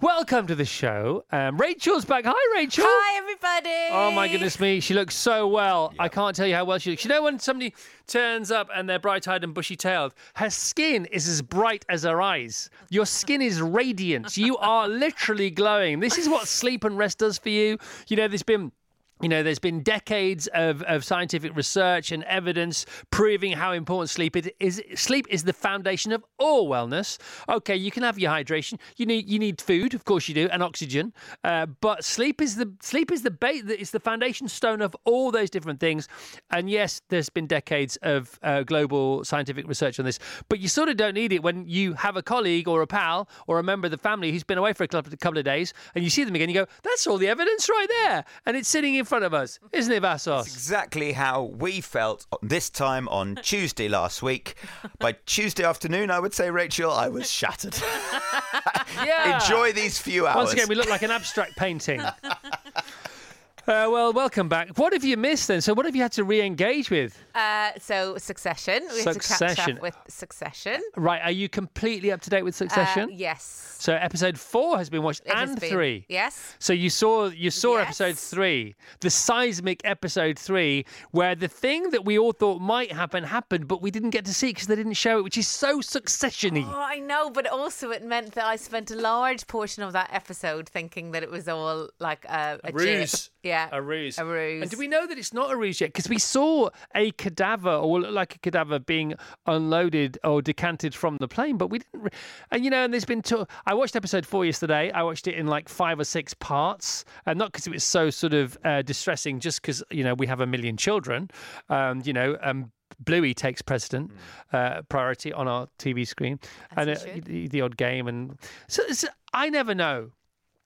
Welcome to the show. Um, Rachel's back. Hi, Rachel. Hi, everybody. Oh my goodness me, she looks so well. I can't tell you how well she looks. You know when somebody turns up and they're bright-eyed and bushy-tailed, her skin is as bright as her eyes. Your skin is radiant. You are literally glowing. This is what sleep and rest does for you. You know, there's been you know, there's been decades of, of scientific research and evidence proving how important sleep is. is. Sleep is the foundation of all wellness. Okay, you can have your hydration. You need you need food, of course you do, and oxygen. Uh, but sleep is the sleep is the base. It's the foundation stone of all those different things. And yes, there's been decades of uh, global scientific research on this. But you sort of don't need it when you have a colleague or a pal or a member of the family who's been away for a couple of days, and you see them again. You go, "That's all the evidence right there," and it's sitting in front of us, isn't it, Vassos? exactly how we felt this time on Tuesday last week. By Tuesday afternoon, I would say, Rachel, I was shattered. Yeah. Enjoy these few hours. Once again, we look like an abstract painting. Uh, well, welcome back. What have you missed then? So, what have you had to re-engage with? Uh, so, Succession. We had to catch Succession. up with Succession. Right, are you completely up to date with Succession? Uh, yes. So, episode four has been watched, It and been. three. Yes. So you saw you saw Yes. episode three, the seismic episode three, where the thing that we all thought might happen happened, but we didn't get to see because they didn't show it, which is so successiony. Oh, I know, but also it meant that I spent a large portion of that episode thinking that it was all like a, a, jib. ruse. Yeah. A ruse. A ruse. And do we know that it's not a ruse yet? Because we saw a cadaver, or what looked like a cadaver, being unloaded or decanted from the plane, but we didn't. Re- and you know, and there's been. Two, I watched episode four yesterday. I watched it in like five or six parts, and not because it was so sort of uh, distressing, just because you know we have a million children. Um, you know. Um, Bluey takes precedent, uh, priority on our TV screen, and he uh, the, the odd game, and so, so I never know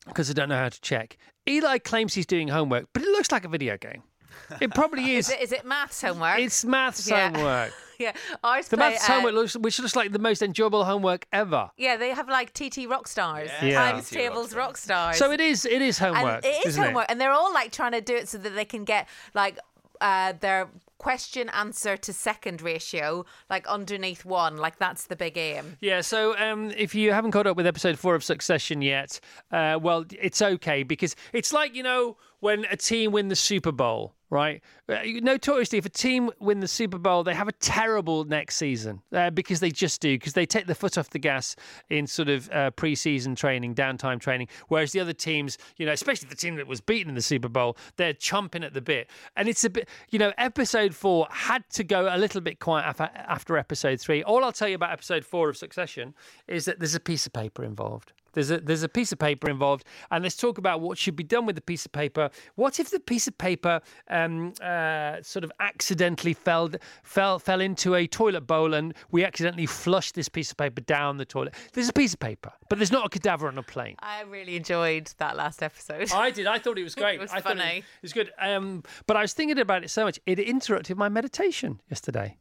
because I don't know how to check. Eli claims he's doing homework, but it looks like a video game. It probably is. Is it, is it maths homework? It's maths Yeah. homework. yeah. Ours The play, maths uh, homework looks, which looks like the most enjoyable homework ever. Yeah, they have like TT rock stars, Yeah. times TT tables rock rock stars. So it is. It is homework. And it is isn't homework, and they're all like trying to do it so that they can get like uh, their question answer to second ratio like underneath one. Like that's the big aim. Yeah, so um, if you haven't caught up with episode four of Succession yet, uh, well, it's okay because it's like, you know, when a team win the Super Bowl, right? Uh, notoriously, if a team win the Super Bowl, they have a terrible next season uh, because they just do, because they take the foot off the gas in sort of uh, pre-season training, downtime training, whereas the other teams, you know, especially the team that was beaten in the Super Bowl, they're chomping at the bit. And it's a bit, you know, episode four had to go a little bit quiet af- after episode three. All I'll tell you about episode four of Succession is that there's a piece of paper involved. There's a there's a piece of paper involved, and let's talk about what should be done with the piece of paper. What if the piece of paper um, uh, sort of accidentally fell fell fell into a toilet bowl, and we accidentally flushed this piece of paper down the toilet? There's a piece of paper, but there's not a cadaver on a plane. I really enjoyed that last episode. I did. I thought it was great. It was I funny. It was good. Um, but I was thinking about it so much, it interrupted my meditation yesterday.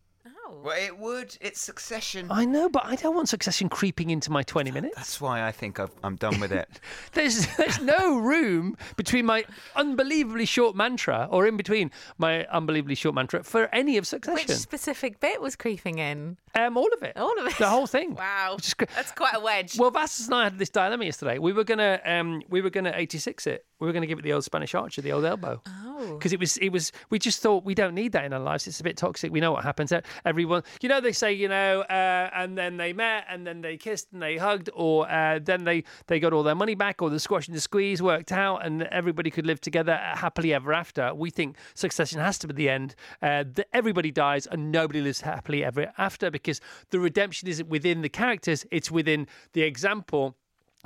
Oh. Well, it would. It's succession. I know, but I don't want Succession creeping into my 20 minutes. That's why I think I've, I'm done with it. There's there's no room between my unbelievably short mantra or in between my unbelievably short mantra for any of Succession. Which specific bit was creeping in? Um, all of it. All of it. The whole thing. Wow, Which is great. that's quite a wedge. Well, Vassos and I had this dilemma yesterday. We were gonna um, we were gonna 86 it. We were gonna give it the old Spanish Archer, the old elbow. Oh. Because it was it was we just thought we don't need that in our lives. It's a bit toxic. We know what happens. Everyone, you know, they say you know, uh, and then they met, and then they kissed, and they hugged, or uh, then they they got all their money back, or the squash and the squeeze worked out, and everybody could live together happily ever after. We think Succession has to be the end. Uh, that everybody dies and nobody lives happily ever after because the redemption isn't within the characters; it's within the example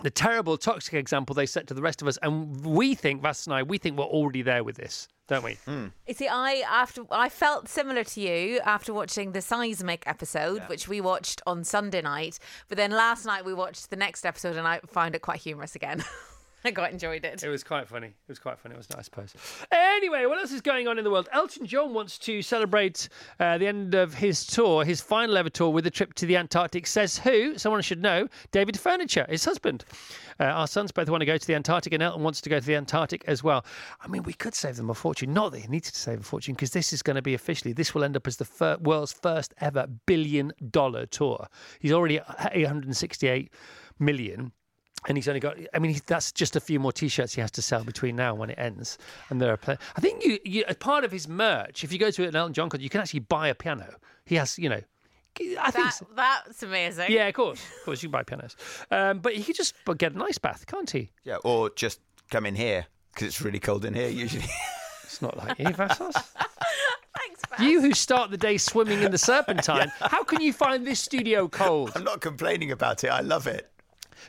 the terrible toxic example they set to the rest of us. And we think, Vas and I, we think we're already there with this, don't we? Hmm. You see, I after I felt similar to you after watching the seismic episode, which we watched on Sunday night. But then last night we watched the next episode, and I found it quite humorous again. I quite enjoyed it. It was quite funny. It was quite funny, It was nice? I suppose. Anyway, what else is going on in the world? Elton John wants to celebrate uh, the end of his tour, his final ever tour, with a trip to the Antarctic. Says who? Someone should know. David Furnish, his husband. Uh, our sons both want to go to the Antarctic, and Elton wants to go to the Antarctic as well. I mean, we could save them a fortune. Not that he needed to save a fortune, because this is going to be officially. This will end up as the fir- world's first ever billion dollar tour. He's already at 868 million and he's only got i mean he, that's just a few more t-shirts he has to sell between now and when it ends and there are plenty i think you, you as part of his merch if you go to an elton john concert you can actually buy a piano he has you know i think so. that's amazing. yeah of course of course you can buy pianos um, but he could just get an ice bath can't he Yeah, or just come in here because it's really cold in here usually. it's not like you Vassos. Thanks, you who start the day swimming in the serpentine how can you find this studio cold I'm not complaining about it. I love it.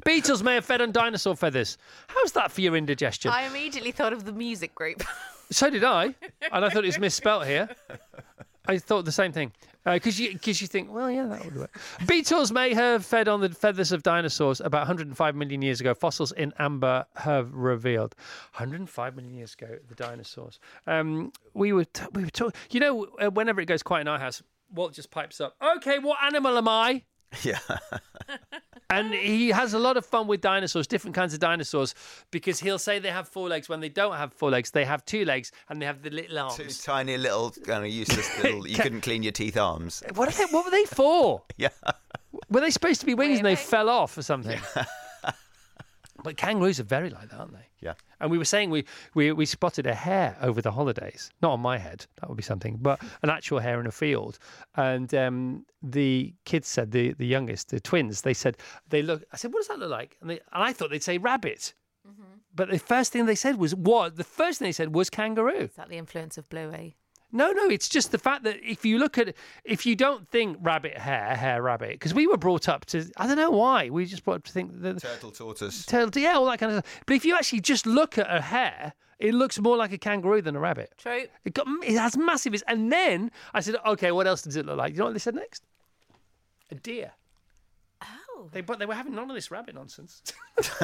Beatles may have fed on dinosaur feathers how's that for your indigestion I immediately thought of the music group. So did I, and I thought it was misspelt here. I thought the same thing because you because you think, well, yeah, that would work. Beetles may have fed on the feathers of dinosaurs about 105 million years ago. Fossils in amber have revealed 105 million years ago the dinosaurs. Um, we were t- we were talking. You know, uh, whenever it goes quiet in our house, Walt just pipes up. Okay, what animal am I? Yeah. And he has a lot of fun with dinosaurs, different kinds of dinosaurs, because he'll say they have four legs when they don't have four legs. They have two legs and they have the little arms. Two tiny little, kind of useless little. You couldn't clean your teeth arms. What, are they, what were they for? Yeah. Were they supposed to be wings and they fell off or something? But kangaroos are very like that, aren't they? Yeah. And we were saying we, we, we spotted a hare over the holidays. Not on my head, that would be something, but an actual hare in a field. And um, the kids said, the, the youngest, the twins, they said, they look, I said, what does that look like? And, they, and I thought they'd say rabbit. But the first thing they said was what? The first thing they said was kangaroo. Is that the influence of Bluey? No, no, it's just the fact that if you look at, if you don't think rabbit hair, hare rabbit, because we were brought up to, I don't know why, we just brought up to think that Turtle, tortoise. turtle, yeah, all that kind of stuff. But if you actually just look at a hare, it looks more like a kangaroo than a rabbit. True. It got, it has massive, ears. and then I said, okay, what else does it look like? You know what they said next? A deer. Oh. They, but they were having none of this rabbit nonsense.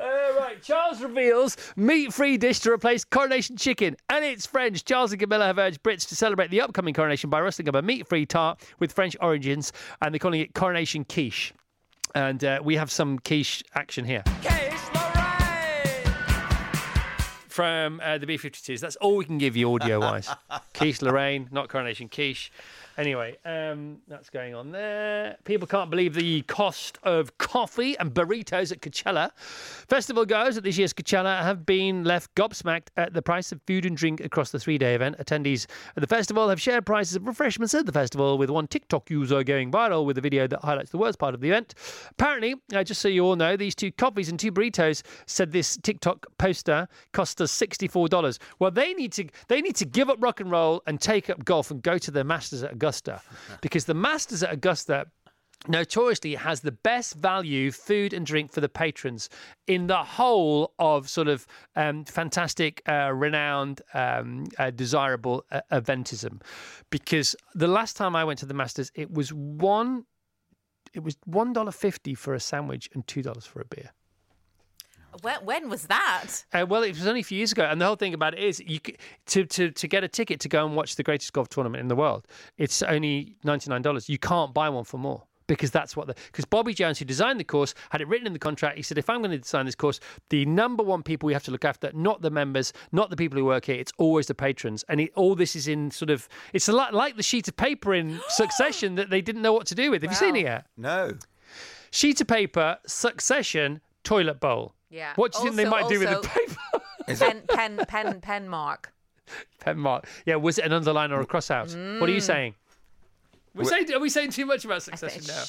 Uh, right, Charles reveals meat-free dish to replace coronation chicken, and it's French. Charles and Camilla have urged Brits to celebrate the upcoming coronation by rustling up a meat-free tart with French origins, and they're calling it coronation quiche. And uh, we have some quiche action here from uh, the B52s. That's all we can give you audio-wise. quiche Lorraine, not coronation quiche. Anyway, um, that's going on there. People can't believe the cost of coffee and burritos at Coachella. Festival goers at this year's Coachella have been left gobsmacked at the price of food and drink across the three day event. Attendees at the festival have shared prices of refreshments at the festival, with one TikTok user going viral with a video that highlights the worst part of the event. Apparently, uh, just so you all know, these two coffees and two burritos said this TikTok poster cost us $64. Well, they need to they need to give up rock and roll and take up golf and go to their Masters at Augusta because the Masters at Augusta notoriously has the best value food and drink for the patrons in the whole of sort of um, fantastic, uh, renowned, um, uh, desirable uh, eventism. Because the last time I went to the Masters, it was one, it was one dollar fifty for a sandwich and two dollars for a beer. When, when was that? Uh, well, it was only a few years ago, and the whole thing about it is you c- to to to get a ticket to go and watch the greatest golf tournament in the world. It's only ninety nine dollars. You can't buy one for more because that's what the because Bobby Jones, who designed the course, had it written in the contract. He said, if I'm going to design this course, the number one people we have to look after, not the members, not the people who work here, it's always the patrons. And it, all this is in sort of it's a lot like the sheet of paper in Succession that they didn't know what to do with. Have you seen it yet? No. Sheet of paper, Succession, toilet bowl. Yeah. What do you think they Also- might do with the paper? pen, pen, pen, pen mark. Pen mark. Yeah, was it an underline or a cross out? What are you mm. saying? We're saying are we saying too much about succession now?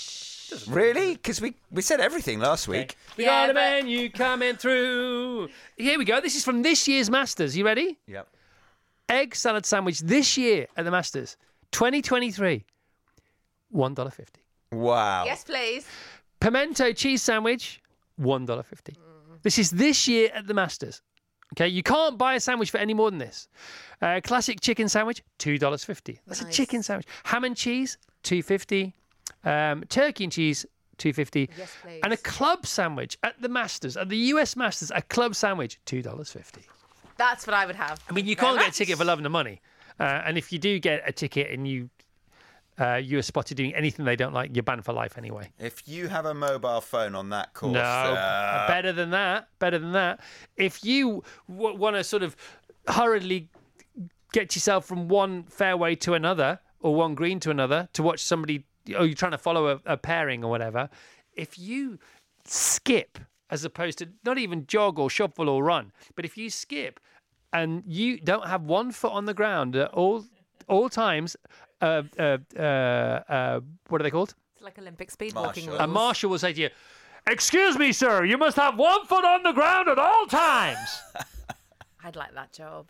Really? Because we, we said everything last week. We Yeah, got a but- menu coming through. Here we go. This is from this year's Masters. You ready? Yep. Egg salad sandwich this year at the Masters, 2023, one dollar fifty. Wow. Yes, please. Pimento cheese sandwich, one dollar fifty. This is this year at the Masters. Okay, you can't buy a sandwich for any more than this. Uh, classic chicken sandwich, two dollars fifty. That's a chicken sandwich. Ham and cheese, two fifty. Um, turkey and cheese, two fifty. Yes, please. And a club sandwich at the Masters, at the US Masters, a club sandwich, two dollars fifty. That's what I would have. I mean, you Very can't get a ticket for love nor money. Uh, and if you do get a ticket and you uh, you are spotted doing anything they don't like, you're banned for life anyway. If you have a mobile phone on that course, No, uh, better than that. Better than that. If you w- want to sort of hurriedly get yourself from one fairway to another or one green to another to watch somebody, or you're trying to follow a, a pairing or whatever, if you skip as opposed to not even jog or shuffle or run, but if you skip and you don't have one foot on the ground at all all times, uh, uh, uh, uh, what are they called? It's like Olympic speed walking Marshall. rules. A marshal will say to you, Excuse me, sir, you must have one foot on the ground at all times. I'd like that job.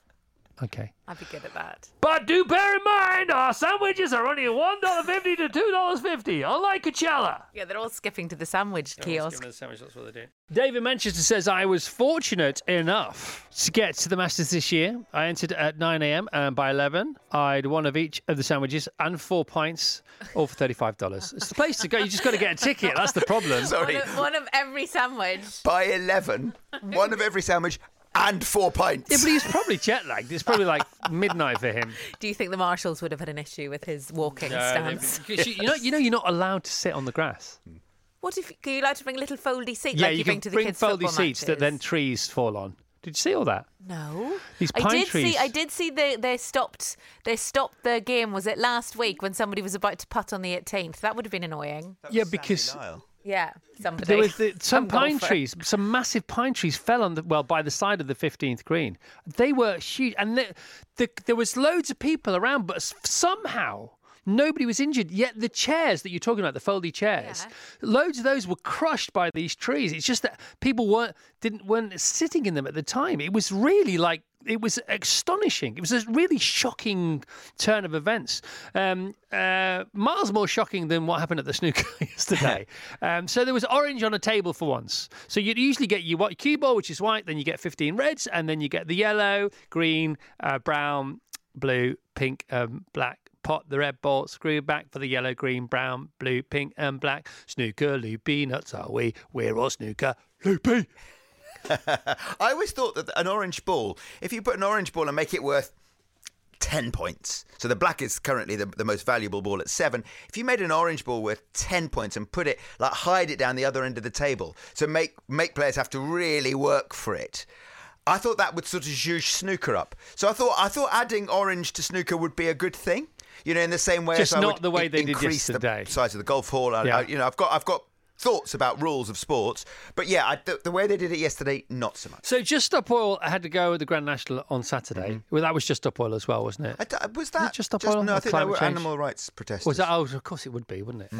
Okay. I'd be good at that. But do bear in mind, our sandwiches are only $1.50 to $2.50, unlike Coachella. Yeah, they're all skipping to the sandwich kiosk. Sandwich, that's what they do. David Manchester says, I was fortunate enough to get to the Masters this year. I entered at 9 a.m. and by 11, I'd one of each of the sandwiches and four pints, all for $35. It's the place to go. You just got to get a ticket. That's the problem. sorry, One of, one of every sandwich. by 11, one of every sandwich and four pints. Yeah, but he's probably jet lagged. It's probably like midnight for him. Do you think the marshals would have had an issue with his walking stance? Because you, you know, you know, you're not allowed to sit on the grass. What if are you allowed to bring a little foldy seats Yeah, like you, you bring can to the bring kids' foldy football seats that then matches? trees fall on. Did you see all that? No, These I pine did trees. see. I did see they they stopped. They stopped the game. Was it last week when somebody was about to putt on the 18th? That would have been annoying. That was Yeah, Sandy because- Lyle. Yeah, somebody. There was the, some pine golfer. trees, some massive pine trees fell on the well by the side of the 15th green. They were huge, and the, the, there was loads of people around, but somehow nobody was injured. Yet the chairs that you're talking about, the foldy chairs, loads of those were crushed by these trees. It's just that people weren't didn't weren't sitting in them at the time. It was really like it was astonishing. It was a really shocking turn of events. Um, uh, miles more shocking than what happened at the snooker yesterday. um, so there was orange on a table for once. So you'd usually get your white cue ball, which is white, then you get 15 reds, and then you get the yellow, green, uh, brown, blue, pink, um, black. Pot the red ball, screw back for the yellow, green, brown, blue, pink, and black. Snooker, loopy, nuts are we? We're all snooker, loopy. I always thought that an orange ball, if you put an orange ball and make it worth 10 points, so the black is currently the, the most valuable ball at seven. If you made an orange ball worth 10 points and put it, like hide it down the other end of the table, so make, make players have to really work for it. I thought that would sort of zhuzh snooker up. So I thought I thought adding orange to snooker would be a good thing. You know, in the same way Just as I not would the way i- they did increase yesterday. the size of the golf hall. I, Yeah. I- you know, I've got I've got thoughts about rules of sports, but yeah, I, the, the way they did it yesterday, not so much. So Just Stop Oil had to go at the Grand National on Saturday. Well, that was Just Stop Oil as well, wasn't it? I d- was that just Stop Oil no? I think they climate were change? animal rights protesters. Was that? Oh, of course it would be, wouldn't it? Hmm.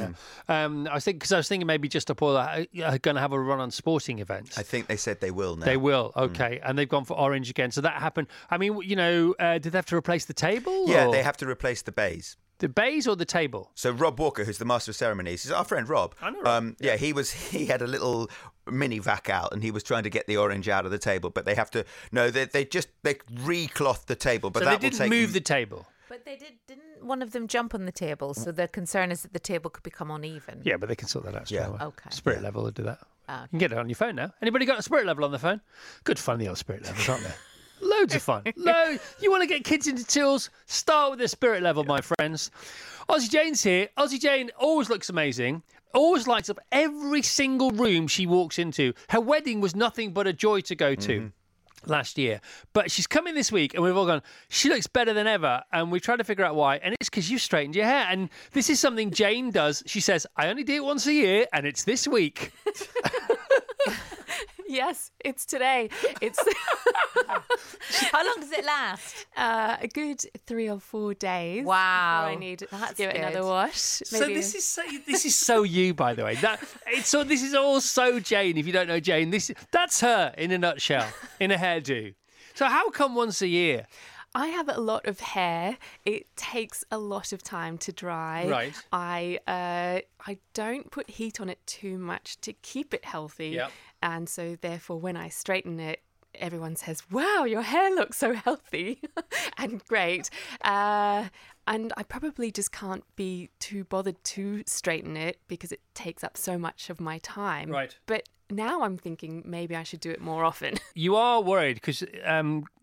Yeah. Um, I think because I was thinking maybe Just Stop Oil are, going to have a run on sporting events. I think they said they will now. They will, Hmm. okay, and they've gone for orange again. So that happened. I mean, you know, uh, did they have to replace the table? Yeah, or- they have to replace the bays. The bays or the table. So Rob Walker, who's the master of ceremonies, is our friend Rob. I know Rob, Um, yeah, he was. He had a little mini vac out, and he was trying to get the orange out of the table. But they have to. No, they they just they recloth the table. But so that they didn't take move them- the table. But they did. Didn't one of them jump on the table? So the concern is that the table could become uneven. Yeah, but they can sort that out straight Yeah. away. Okay. Spirit level will do that. Ah, You can get it on your phone now. Anybody got a spirit level on the phone? Good fun, the old spirit levels, aren't they? Loads of fun. Load. You want to get kids into tools? Start with the spirit level, my friends. Aussie Jayne's here. Aussie Jayne always looks amazing. Always lights up every single room she walks into. Her wedding was nothing but a joy to go to. Mm-hmm. Last year, but she's coming this week, and we've all gone. She looks better than ever, and we tried to figure out why. And it's because you've straightened your hair. And this is something Jayne does. She says, "I only do it once a year, and it's this week." Yes, it's today. It's How long does it last? uh, a good three or four days. Wow. I need to That's give it another good. wash. So this is so this is so you, by the way. That it's so this is all so Jayne. If you don't know Jayne, this that's her in a nutshell, in a hairdo. So how come once a year? I have a lot of hair. It takes a lot of time to dry. Right. I uh, I don't put heat on it too much to keep it healthy. Yep. And so therefore, when I straighten it, everyone says, "Wow, your hair looks so healthy and great." Uh, and I probably just can't be too bothered to straighten it because it takes up so much of my time. Right. But now I'm thinking maybe I should do it more often. You are worried because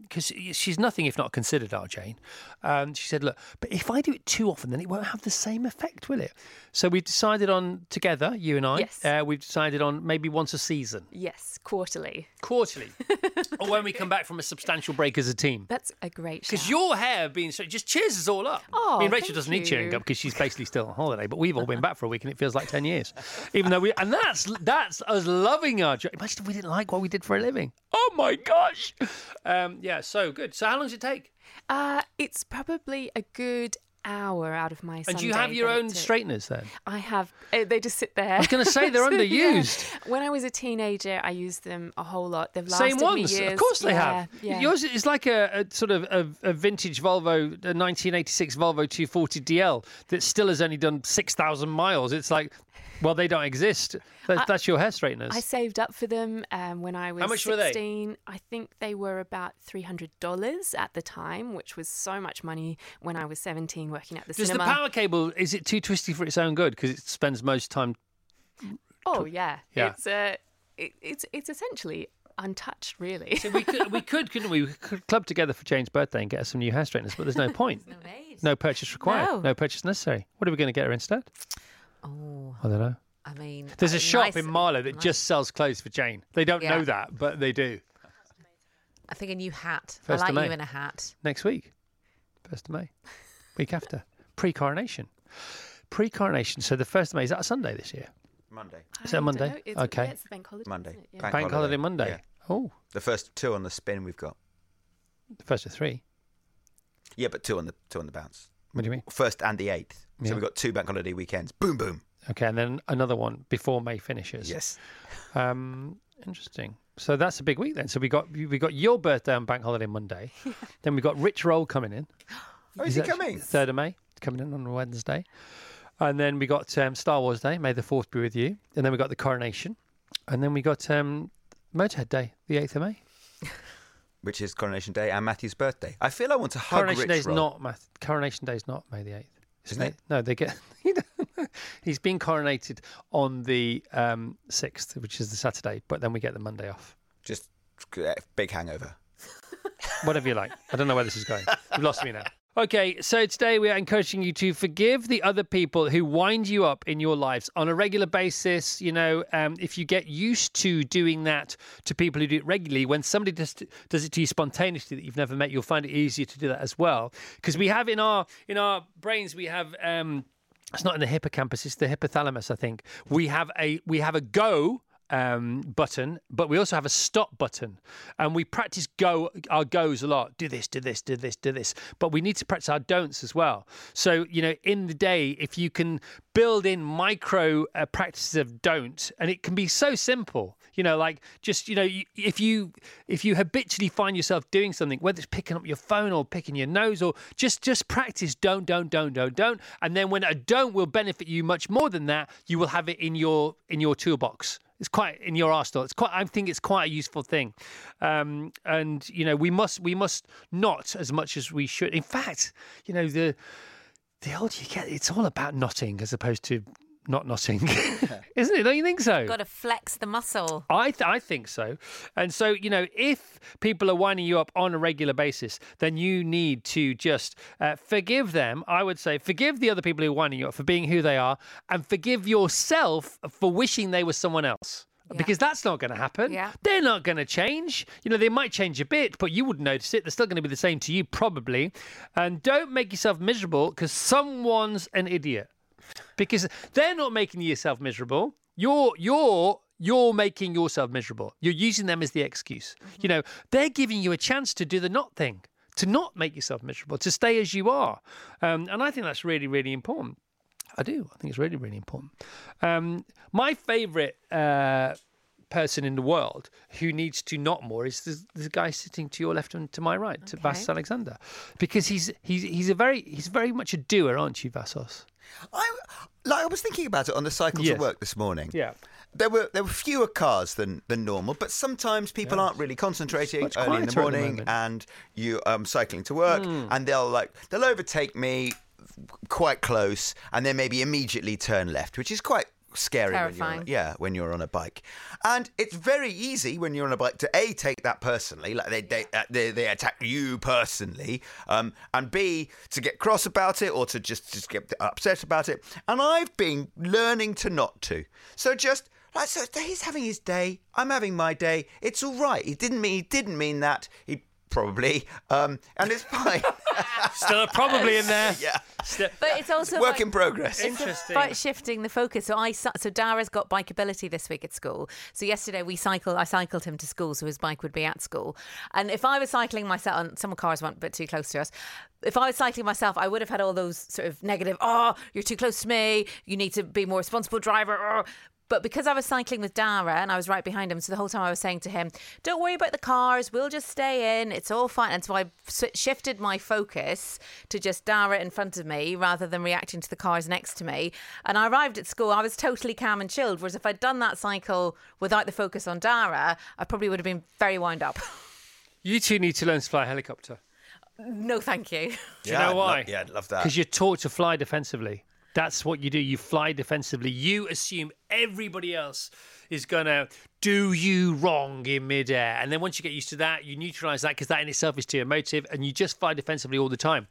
because she's nothing if not considered, our Jayne. Um, she said, "Look, but if I do it too often, then it won't have the same effect, will it?" So we've decided on together, you and I. Yes. Uh, we've decided on maybe once a season, yes, quarterly. quarterly, or when we come back from a substantial break as a team. That's a great Because your hair being so just cheers us all up. Oh, I mean, Rachel doesn't need cheering up because she's basically still on holiday, but we've all been back for a week and it feels like ten years. Even though we and that's that's us loving our job. Imagine if we didn't like what we did for a living. Oh my gosh. Um, yeah, so good. So how long does it take? Uh, it's probably a good hour out of my. And do you have your own took. straighteners then? I have. Uh, they just sit there. I was gonna say, they're underused. When I was a teenager, I used them a whole lot. They've lasted the Same me ones, years. of course they Yeah, have. Yeah. Yours is like a, a sort of a, a vintage Volvo, a 1986 Volvo 240 DL that still has only done 6,000 miles. It's like, well, they don't exist. That, that's your hair straighteners. I saved up for them um, when I was much were they? 16. I think they were about $300 at the time, which was so much money when I was 17 working at the Does cinema. the power cable is it too twisty for its own good because it spends most time? oh, yeah. Yeah. It's, uh, it, it's, it's essentially untouched, really. We could, we could, couldn't we? We could club together for Jayne's birthday and get her some new hair straighteners, but there's no point. No. No purchase required. No. No purchase necessary. What are we going to get her instead? Oh, I don't know. I mean, There's a shop nice- in Marlow that nice- just sells clothes for Jayne. They don't know that, but they do. I think a new hat. First I like you in a hat. next week, first of May, week after pre-coronation. Pre-coronation. So the first of May is that a Sunday this year? Monday. Is it Monday? It's, Okay. Yeah, it's the bank holiday. Monday. isn't it? Yeah. Bank Bank holiday, holiday, Monday. yeah. Oh, The first two on the spin we've got. the first of three. Yeah, but two on the two on the bounce. What do you mean? First and the eighth. Yeah. So we've got two bank holiday weekends. Boom, boom. Okay, and then another one before May finishes. Yes. Um, interesting. So that's a big week then. So we got we got your birthday on Bank Holiday Monday. then we got Rich Roll coming in. Oh, is he coming? Third of May coming in on Wednesday. And then we got um, Star Wars Day, May the Fourth be with you. And then we got the coronation, and then we got um, Motorhead Day, the eighth of May. Which is Coronation Day and Matthew's birthday. I feel I want to hug Coronation Rich Day is Roll. not Math- Coronation Day is not May the eighth, Isn't it? No, they get. He's been coronated on the um, sixth, which is the Saturday, but then we get the Monday off. Just uh, big hangover. Whatever you like. I don't know where this is going. You've lost me now. Okay, so today we are encouraging you to forgive the other people who wind you up in your lives on a regular basis. You know, um, if you get used to doing that to people who do it regularly, when somebody does, does it to you spontaneously that you've never met, you'll find it easier to do that as well. Because we have in our in our brains, we have. Um, it's not in the hippocampus; it's the hypothalamus. I think we have a we have a go um, button, but we also have a stop button, and we practice go our goes a lot. Do this, do this, do this, do this. But we need to practice our don'ts as well. So you know, in the day, if you can build in micro uh, practices of don't, and it can be so simple. You know, like just you know, if you if you habitually find yourself doing something, whether it's picking up your phone or picking your nose, or just just practice don't, don't, don't, don't, don't, and then when a don't will benefit you much more than that, you will have it in your in your toolbox. It's quite in your arsenal. It's quite. I think it's quite a useful thing, um, and you know we must we must not as much as we should. In fact, you know the the older you get, it's all about knotting as opposed to not knotting, isn't it? Don't you think so? You've Got to flex the muscle. I th- I think so, and so you know, if people are winding you up on a regular basis, then you need to just uh, forgive them. I would say forgive the other people who are winding you up for being who they are, and forgive yourself for wishing they were someone else. Yeah. Because that's not going to happen. Yeah. They're not going to change. You know, they might change a bit, but you wouldn't notice it. They're still going to be the same to you, probably. And don't make yourself miserable because someone's an idiot because they're not making yourself miserable. You're you're you're making yourself miserable. You're using them as the excuse. You know, they're giving you a chance to do the not thing, to not make yourself miserable, to stay as you are. Um, and I think that's really, really important. I do. I think it's really, really important. Um, my favourite uh, person in the world who needs to not more is the, the guy sitting to your left and to my right, to Vassos Alexander, because he's he's he's a very he's very much a doer, aren't you, Vassos? I like I was thinking about it on the cycle Yes. to work this morning. Yeah. There were there were fewer cars than, than normal, but sometimes people aren't really concentrating early in the at the morning, and you um cycling to work, Hmm. and they'll like they'll overtake me quite close, and then maybe immediately turn left, which is quite scary. When you're on, yeah, when you're on a bike, and it's very easy when you're on a bike to a take that personally, like they they uh, they, they attack you personally, um, and b to get cross about it or to just just get upset about it. And I've been learning to not to. So just like so, he's having his day. I'm having my day. It's all right. He didn't mean he didn't mean that. He probably um, and it's fine. Still a probably in there. yeah, Still- But it's also work like- in progress. Interesting. about shifting the focus. So I so Dara's got bikeability this week at school. So yesterday we cycled. I cycled him to school, so his bike would be at school. And if I was cycling myself, and some cars went a bit too close to us. If I was cycling myself, I would have had all those sort of negative. Oh, you're too close to me. You need to be more responsible driver. oh." But because I was cycling with Dara and I was right behind him, so the whole time I was saying to him, "Don't worry about the cars. We'll just stay in. It's all fine." And so I s- shifted my focus to just Dara in front of me rather than reacting to the cars next to me. And I arrived at school. I was totally calm and chilled. Whereas if I'd done that cycle without the focus on Dara, I probably would have been very wound up. You two need to learn to fly a helicopter. no, thank you. Do you know I'd lo- why? yeah, I'd love that. Because you're taught to fly defensively. That's what you do. You fly defensively. You assume everybody else is going to do you wrong in midair. And then once you get used to that, you neutralize that because that in itself is too emotive and you just fly defensively all the time.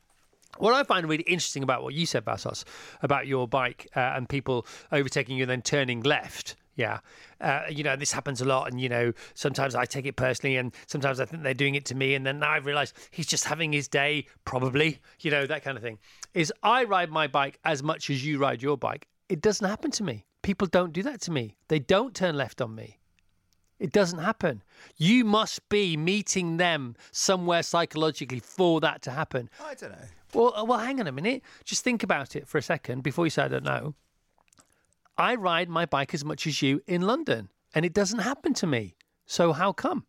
What I find really interesting about what you said, Vassos, about your bike uh, and people overtaking you and then turning left. Yeah. Uh, you know, this happens a lot. And, you know, sometimes I take it personally and sometimes I think they're doing it to me. And then now I've realized he's just having his day, probably, you know, that kind of thing. Is I ride my bike as much as you ride your bike. It doesn't happen to me. People don't do that to me. They don't turn left on me. It doesn't happen. You must be meeting them somewhere psychologically for that to happen. I don't know. Well, uh, well, hang on a minute. Just think about it for a second before you say I don't know. I ride my bike as much as you in London, and it doesn't happen to me. So how come?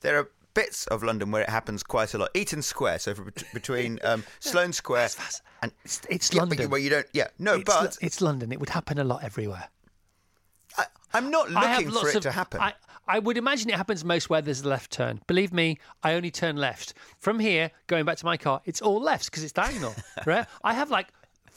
There are bits of London where it happens quite a lot. Eaton Square, so for, between um, Sloane Square and It's, it's Yeah, London. where you don't. Yeah, no, it's, Lo- but it's London. It would happen a lot everywhere. I, I'm not looking for it of- to happen. I, I would imagine it happens most where there's a left turn. Believe me, I only turn left. From here, going back to my car, it's all lefts because it's diagonal, right? I have like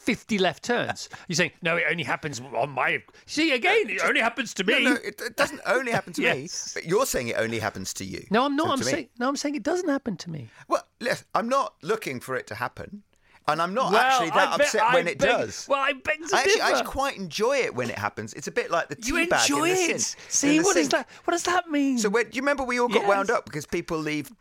50 left turns. You're saying, no, it only happens on my. See, again, it only happens to me. no, it, it doesn't only happen to Yes. me. But you're saying it only happens to you. No, I'm not. So I'm saying no. I'm saying it doesn't happen to me. Well, listen, I'm not looking for it to happen, and I'm not Well, actually that be- upset I when it beg- does. Well, I beg to I actually, I actually quite enjoy it when it happens. It's a bit like the tea you bag enjoy in the it. sink. See, in the what sink. that? What does that mean? So when, do you remember we all got wound up because people leave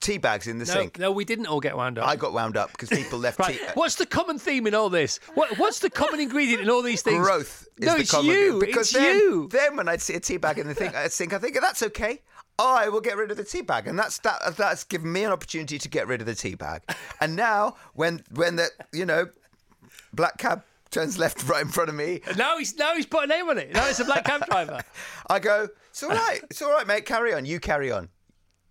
tea bags in the no, sink? no, we didn't all get wound up. I got wound up because people left Right. tea. uh, What's the common theme in all this? What, what's the common ingredient in all these things? Growth is no, the it's common you. because it's then, you. then when I'd see a tea bag in the thing, I'd think, I think that's okay. I will get rid of the tea bag, and that's that. That's given me an opportunity to get rid of the tea bag. And now, when when the you know black cab turns left right in front of me, Now he's now he's put a name on it. Now it's a black cab driver. I go, "It's all right, it's all right, mate. Carry on. You carry on.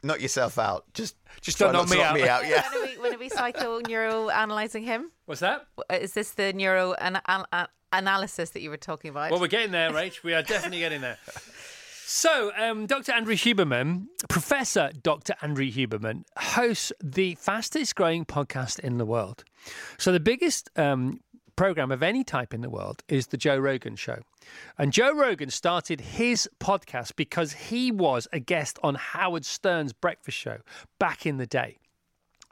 Knock yourself out. Just Just don't knock not me out." me out. Yeah." when, are we, when are we psycho neuro analysing him? What's that? Is this the neuro an- an- an- analysis that you were talking about? Well, we're getting there, Rach. We are definitely getting there. So, um, Dr. Andrew Huberman, Professor Dr. Andrew Huberman, hosts the fastest growing podcast in the world. So, the biggest um, program of any type in the world is the Joe Rogan Show. And Joe Rogan started his podcast because he was a guest on Howard Stern's breakfast show back in the day.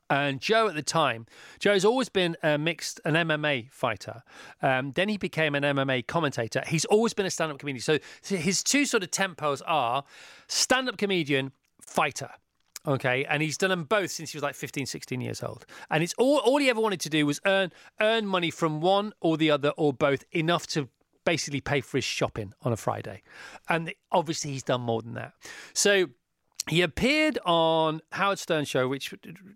And Joe at the time, Joe's always been a mixed, an MMA fighter. Um, then he became an MMA commentator. He's always been a stand up comedian. So, his two sort of tempos are stand up comedian, fighter. Okay. And he's done them both since he was like 15, 16 years old. And it's all, all he ever wanted to do was earn, earn money from one or the other or both enough to basically pay for his shopping on a Friday. And obviously, he's done more than that. So, he appeared on Howard Stern show, which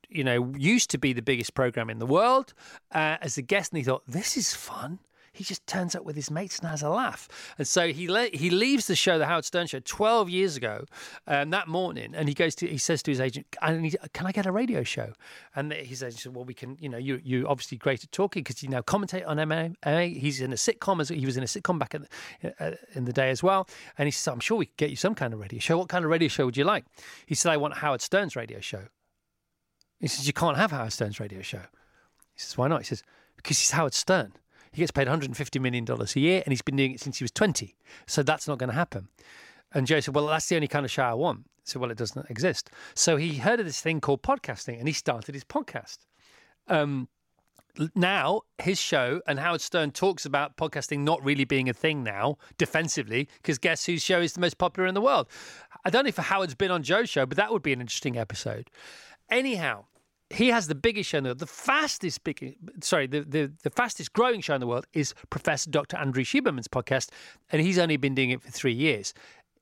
you know used to be the biggest program in the world, uh, as a guest, and he thought this is fun. He just turns up with his mates and has a laugh. And so he le- he leaves the show, the Howard Stern show, 12 years ago, um, that morning, and he goes to he says to his agent, I need, "Can I get a radio show?" And his agent said, "Well, we can. You know, you you obviously great at talking because you now commentate on MMA. He's in a sitcom as he was in a sitcom back in the, uh, in the day as well. And he said, I'm sure we could get you some kind of radio show. What kind of radio show would you like? He said, I want Howard Stern's radio show. He says, You can't have Howard Stern's radio show. He says, Why not? He says, Because he's Howard Stern. He gets paid $150 million a year and he's been doing it since he was 20. So that's not going to happen. And Joe said, Well, that's the only kind of show I want. I said, Well, it doesn't exist. So he heard of this thing called podcasting and he started his podcast. Um, now his show and Howard Stern talks about podcasting not really being a thing now defensively because guess whose show is the most popular in the world? I don't know if Howard's been on Joe's show, but that would be an interesting episode. Anyhow, he has the biggest show in the world. The fastest big, sorry, the, the, the fastest growing show in the world is Professor Dr. Andrew Huberman's podcast, and he's only been doing it for three years.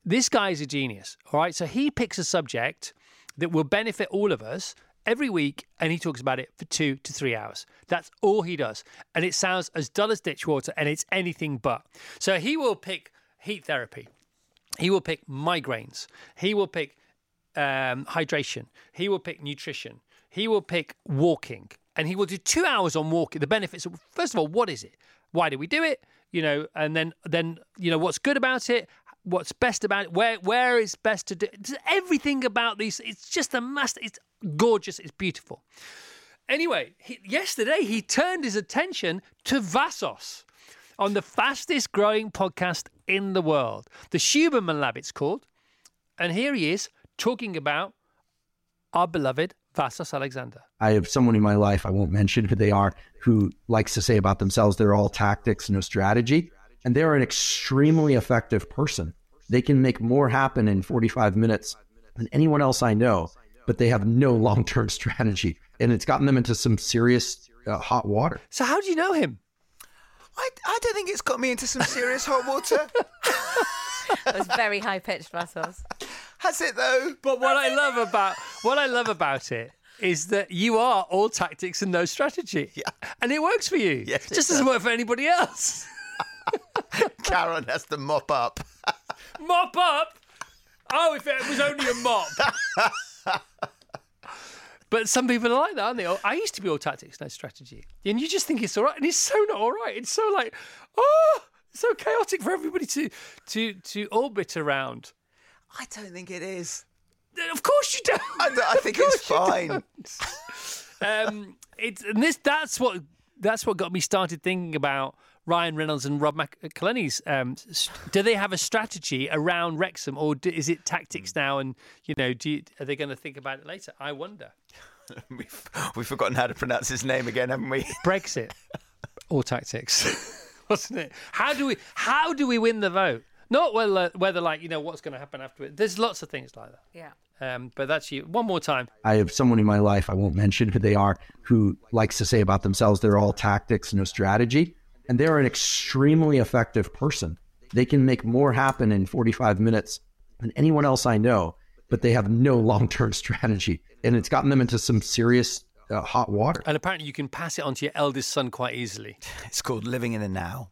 This guy is a genius, all right? So he picks a subject that will benefit all of us every week and he talks about it for two to three hours. That's all he does. And it sounds as dull as ditch water and it's anything but. So he will pick heat therapy, he will pick migraines, he will pick um, hydration, he will pick nutrition, he will pick walking, and he will do two hours on walking. The benefits of, first of all, what is it? Why do we do it? You know, and then then you know what's good about it, what's best about it, where where is best to do everything about these. It's just a must. It's gorgeous. It's beautiful. Anyway, he, yesterday he turned his attention to Vassos on the fastest growing podcast in the world, the Huberman Lab. It's called, and here he is talking about our beloved Vassos Alexander. I have someone in my life, I won't mention who they are, who likes to say about themselves they're all tactics, no strategy. And they're an extremely effective person. They can make more happen in 45 minutes than anyone else I know, but they have no long term strategy. And it's gotten them into some serious uh, hot water. So, how do you know him? I, I don't think it's got me into some serious hot water. It was very high pitched, Vassos. Has it though? But what I love about what I love about it is that you are all tactics and no strategy. Yeah. And it works for you. Yes, it just doesn't does. work for anybody else. Karen has to mop up. mop up. Oh, if it was only a mop. but some people are like that, aren't they? Oh, I used to be all tactics, no strategy. And you just think it's all right. And it's so not all right. It's so like, oh, it's so chaotic for everybody to to to orbit around. I don't think it is. Of course you don't. I, don't- I think it's fine. um, it's and this that's what that's what got me started thinking about Ryan Reynolds and Rob McElhenney's. Um, do they have a strategy around Wrexham, or do, is it tactics now? And you know, do you, are they going to think about it later? I wonder. We've, we've forgotten how to pronounce his name again, haven't we? Brexit or tactics, wasn't it? How do we how do we win the vote? Not whether whether like you know what's going to happen afterward. There's lots of things like that. Yeah. Um, but that's you. One more time. I have someone in my life, I won't mention who they are, who likes to say about themselves they're all tactics, no strategy. And they're an extremely effective person. They can make more happen in 45 minutes than anyone else I know, but they have no long term strategy. And it's gotten them into some serious uh, hot water. And apparently, you can pass it on to your eldest son quite easily. It's called Living in the Now.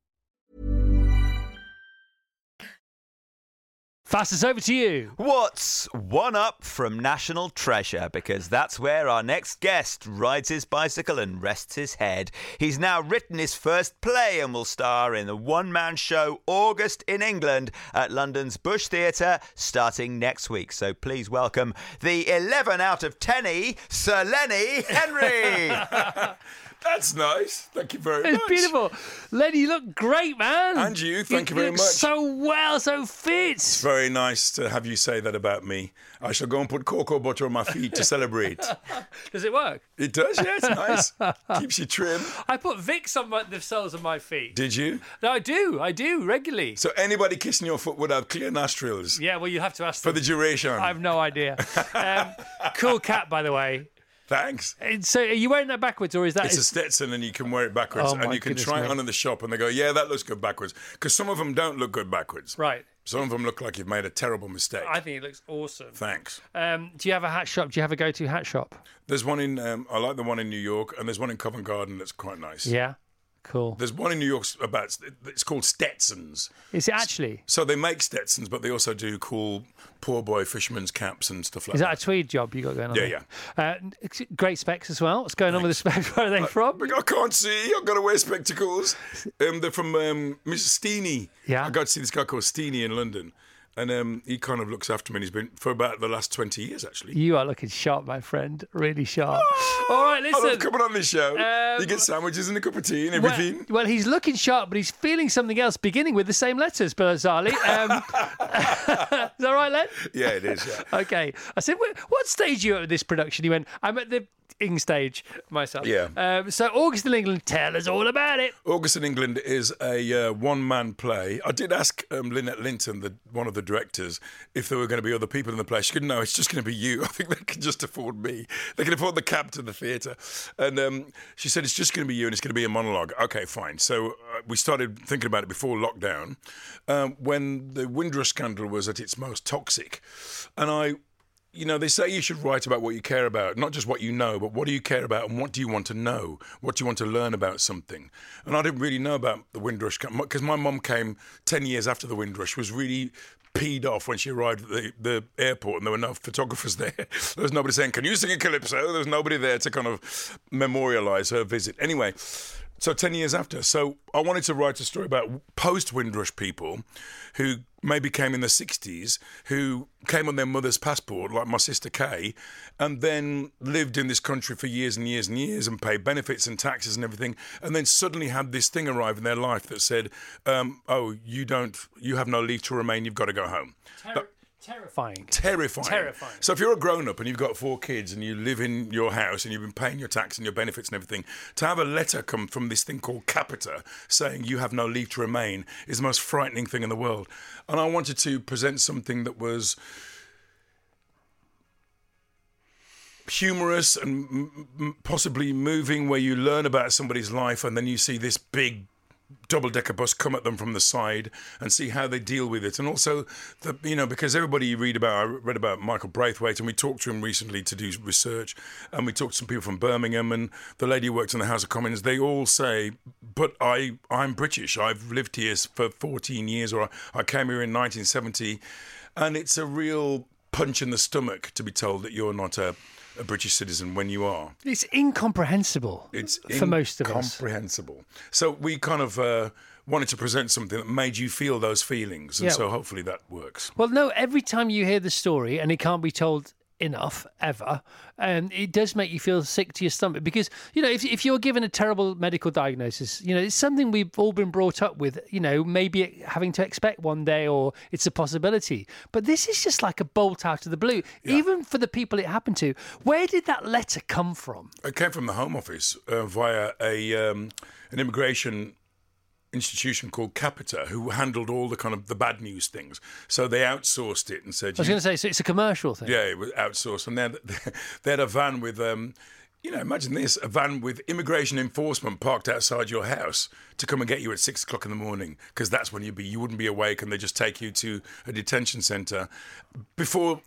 Vassos over to you. What's one up from National Treasure? Because that's where our next guest rides his bicycle and rests his head. He's now written his first play and will star in the one man show August in England at London's Bush Theatre starting next week. So please welcome the 11 out of 10 Sir Lenny Henry. That's nice. Thank you very It's much. It's beautiful. Lenny, you look great, man. And you, thank you very look much. So well, so fit. It's Very nice to have you say that about me. I shall go and put cocoa butter on my feet to celebrate. Does it work? It does, yeah, it's nice. Keeps you trim. I put Vicks on my, the soles of my feet. Did you? No, I do. I do regularly. So anybody kissing your foot would have clear nostrils Yeah, well, you have to ask for them. the duration. I have no idea. Um, cool cat, by the way. Thanks. And So, are you wearing that backwards, or is that? It's a Stetson and you can wear it backwards Oh, and you can try me. it on in the shop and they go, yeah, that looks good backwards. Because some of them don't look good backwards. right. Some of them look like you've made a terrible mistake. I think it looks awesome. Thanks. Um, do you have a hat shop? Do you have a go-to hat shop? There's one in, um, I like the one in New York and there's one in Covent Garden that's quite nice. Yeah. Cool. There's one in New York about, it's called Stetsons. Is it actually? So they make Stetsons, but they also do cool poor boy fisherman's caps and stuff like Is that a tweed job you got going on? Yeah, there? Uh, great specs as well. What's going on with the specs? Where are they from? I can't see. I've got to wear spectacles. Um, they're from um, Mr. Steeny. Yeah. I got to see this guy called Steeny in London. And um, he kind of looks after me. And he's been for about the last 20 years, actually. You are looking sharp, my friend. Really sharp. All right, listen. I love coming on this show. Um, you get sandwiches and a cup of tea and Well, everything. well, he's looking sharp, but he's feeling something else, beginning with the same letters, bizarrely. Um, is that right, Len? yeah, it is. Yeah. Okay. I said, what stage are you at with this production? He went, I'm at the ing stage myself. Yeah. Um, so, August in England, tell us all about it. August in England is a uh, one-man play. I did ask um, Lynette Linton, the, one of the directors, if there were going to be other people in the play. She said, "No, it's just going to be you. I think they can just afford me. They can afford the cab to the theatre. And um, she said, "It's just going to be you, and it's going to be a monologue. Okay, fine. So uh, we started thinking about it before lockdown, um, when the Windrush scandal was at its most toxic, and I you know, they say you should write about what you care about, not just what you know, but what do you care about and what do you want to know? What do you want to learn about something? And I didn't really know about the Windrush because my mum came 10 years after the Windrush, was really peed off when she arrived at the, the airport and there were no photographers there. there was nobody saying, Can you sing a calypso? There was nobody there to kind of memorialise her visit. Anyway, so 10 years after. So I wanted to write a story about post Windrush people who maybe came in the 60s, who came on their mother's passport, like my sister Kay, and then lived in this country for years and years and years and paid benefits and taxes and everything, and then suddenly had this thing arrive in their life that said, um, oh, you don't, you have no leave to remain, you've got to go home. That- Terrifying. terrifying. Terrifying. So if you're a grown up and you've got four kids and you live in your house and you've been paying your tax and your benefits and everything, to have a letter come from this thing called Capita saying you have no leave to remain is the most frightening thing in the world. And I wanted to present something that was humorous and m- possibly moving where you learn about somebody's life and then you see this big double decker bus come at them from the side and see how they deal with it. And also, the, you know, because everybody you read about, I read about Michael Braithwaite and we talked to him recently to do research and we talked to some people from Birmingham and the lady who worked in the House of Commons. They all say, but I, I'm British. I've lived here for 14 years or I, I came here in 1970. And it's a real punch in the stomach to be told that you're not a, a British citizen when you are. It's incomprehensible It's for most of us. incomprehensible. So we kind of uh, wanted to present something that made you feel those feelings, and Yeah. so hopefully that works. Well, no, every time you hear the story, and it can't be told enough ever, and it does make you feel sick to your stomach because, you know, if, if you're given a terrible medical diagnosis, you know, it's something we've all been brought up with, you know, maybe having to expect one day or it's a possibility. But this is just like a bolt out of the blue, even for the people it happened to. Where did that letter come from? It came from the Home Office uh, via a um, an immigration institution called Capita, who handled all the kind of the bad news things. So they outsourced it and said, I was going to say, so it's a commercial thing. Yeah, it was outsourced, and then they had a van with, um, you know, imagine this: a van with immigration enforcement parked outside your house to come and get you at six o'clock in the morning because that's when you'd be, you wouldn't be awake, and they just take you to a detention centre before.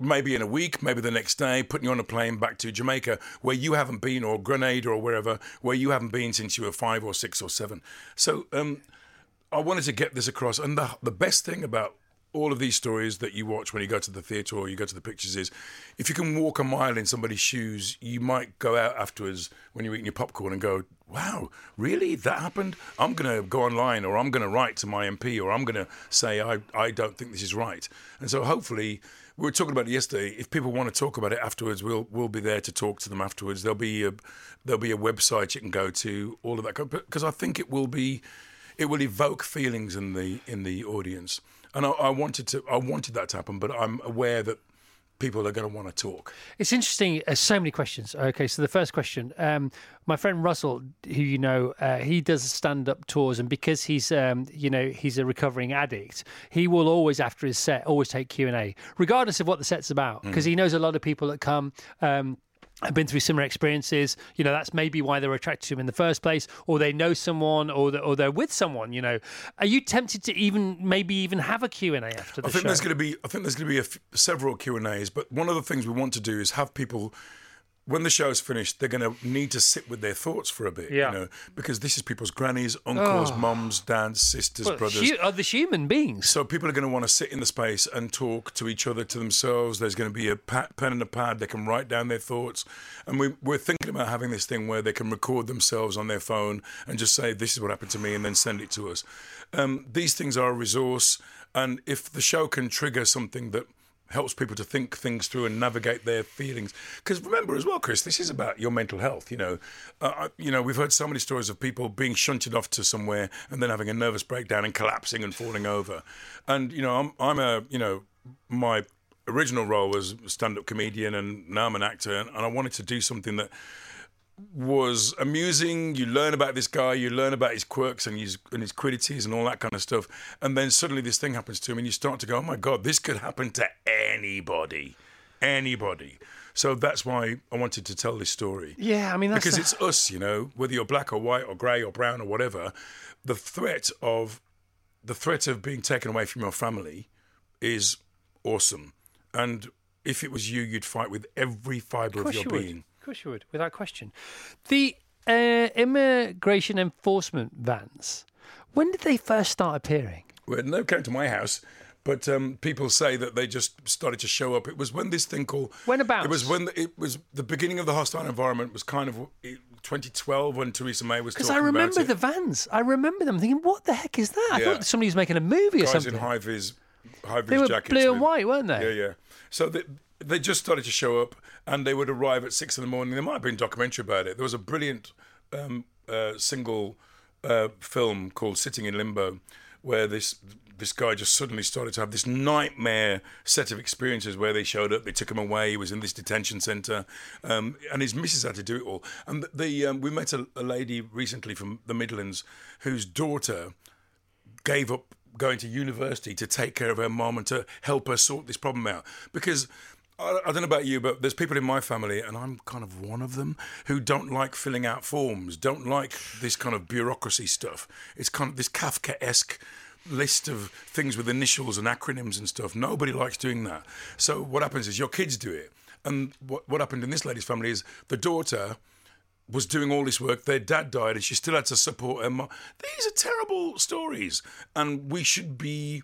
Maybe in a week, maybe the next day, putting you on a plane back to Jamaica, where you haven't been, or Grenada, or wherever, where you haven't been since you were five or six or seven. So, um, I wanted to get this across, and the the best thing about all of these stories that you watch when you go to the theatre or you go to the pictures is if you can walk a mile in somebody's shoes, you might go out afterwards when you're eating your popcorn and go, wow, really? That happened? I'm going to go online or I'm going to write to my MP or I'm going to say, I, I don't think this is right. And so hopefully, we were talking about it yesterday. If people want to talk about it afterwards, we'll we'll be there to talk to them afterwards. There'll be a there'll be a website you can go to, all of that, because I think it will be it will evoke feelings in the in the audience. And I, I wanted to I wanted that to happen, but I'm aware that people are going to want to talk. It's interesting. Uh, so many questions. Okay, so the first question, um, my friend Russell, who you know, uh, he does stand-up tours, and because he's, um, you know, he's a recovering addict, he will always, after his set, always take Q and A, regardless of what the set's about, because he knows a lot of people that come. Um, have been through similar experiences. You know, that's maybe why they're attracted to him in the first place, or they know someone, or they're, or they're with someone. You know, are you tempted to even maybe even have a Q and A after the I think show? there's going to be I think there's going to be a f- several Q and A's, but one of the things we want to do is have people. When the show's finished, they're going to need to sit with their thoughts for a bit, Yeah. you know, because this is people's grannies, uncles, mums, dads, sisters, Well, brothers. hu- are the human beings? So people are going to want to sit in the space and talk to each other, to themselves. There's going to be a pen and a pad. They can write down their thoughts, and we, we're thinking about having this thing where they can record themselves on their phone and just say, "This is what happened to me," and then send it to us. Um, these things are a resource, and if the show can trigger something that helps people to think things through and navigate their feelings. Because remember as well, Chris, this is about your mental health. You know, uh, you know, we've heard so many stories of people being shunted off to somewhere and then having a nervous breakdown and collapsing and falling over. And you know, I'm, I'm a, you know, my original role was stand-up comedian, and now I'm an actor, and, and I wanted to do something that was amusing. You learn about this guy, you learn about his quirks and his and his quiddities and all that kind of stuff. And then suddenly this thing happens to him, and you start to go, "Oh my god, this could happen to anybody, anybody." So that's why I wanted to tell this story Yeah, I mean that's because the- it's us, you know, whether you're black or white or grey or brown or whatever. The threat of the threat of being taken away from your family is awesome, and if it was you, you'd fight with every fibre Of of, your you being. Of course you would, without question. The uh, immigration enforcement vans. When did they first start appearing? Well, no came to my house, but um, people say that they just started to show up. It was when this thing called when about It was when the, it was the beginning of the hostile environment was kind of 2012 when Theresa May was Because I remember the vans. I remember them thinking, "What the heck is that?" I thought somebody was making a movie or something. guys in high vis, high vis they were jackets. blue and with- white, weren't they? Yeah, yeah. So they, they just started to show up, and they would arrive at six in the morning. There might have been a documentary about it. There was a brilliant um, uh, single uh, film called "Sitting in Limbo," where this this guy just suddenly started to have this nightmare set of experiences where they showed up, they took him away, he was in this detention centre, um, and his missus had to do it all. And the, um, we met a, a lady recently from the Midlands whose daughter gave up going to university to take care of her mom and to help her sort this problem out. Because I, don't know about you, but there's people in my family, and I'm kind of one of them, who don't like filling out forms, don't like this kind of bureaucracy stuff. It's kind of this Kafka esque list of things with initials and acronyms and stuff. Nobody likes doing that. So what happens is your kids do it. And what, what happened in this lady's family is the daughter was doing all this work. Their dad died, and she still had to support her mom. These are terrible stories, and we should be